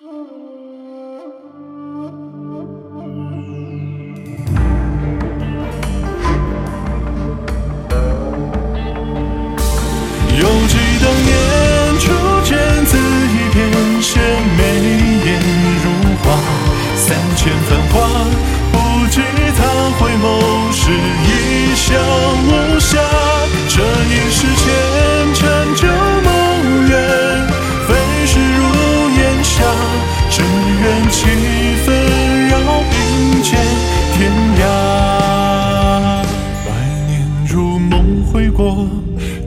犹记当年初见字一片，写眉眼如画，三千繁过，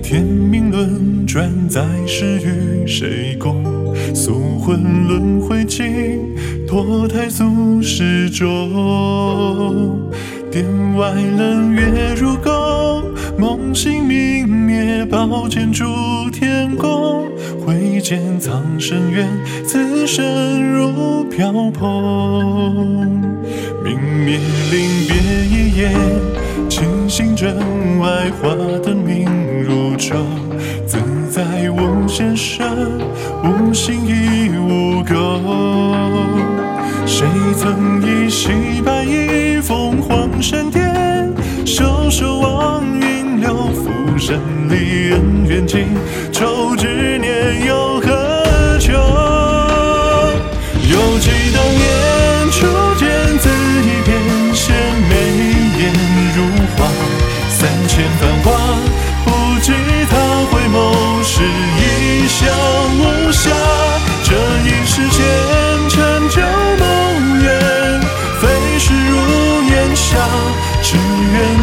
天命轮转在世与谁共？宿魂轮回尽，脱胎俗世中。殿外冷月如钩，梦醒明灭，宝剑铸天宫。挥剑藏深渊，此生如飘蓬。明灭临别一眼，心阵外花灯明如昼。自在无限身，无心亦无垢。谁曾依稀白衣，凤凰闪电，袖手望云流，浮生里恩怨尽，愁执念又何求？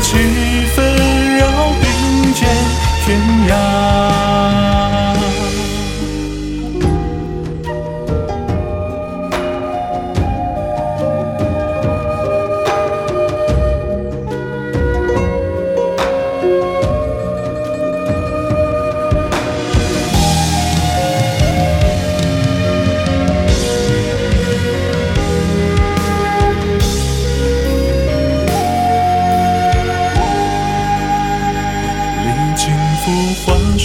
去。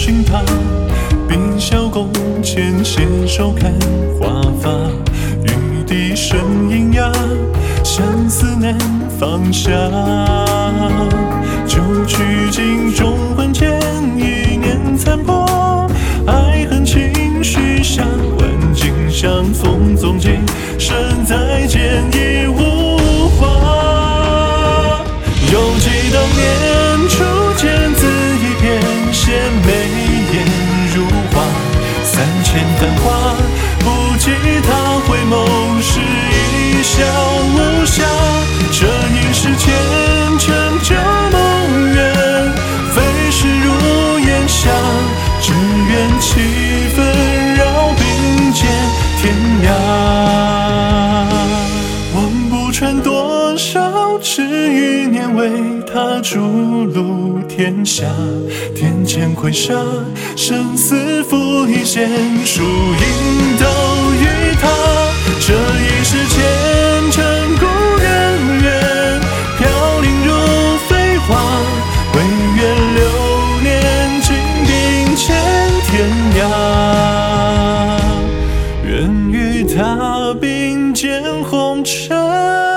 寻他，碧霄宫前携手看花发，玉笛声喑哑，相思难放下。旧曲尽终魂牵，一念残破，爱恨情绪下，万景相逢踪迹，身再见已无话。犹记当年初望不穿多少痴与念，为他逐鹿天下。天堑麾下，生死负一线，输赢成红尘。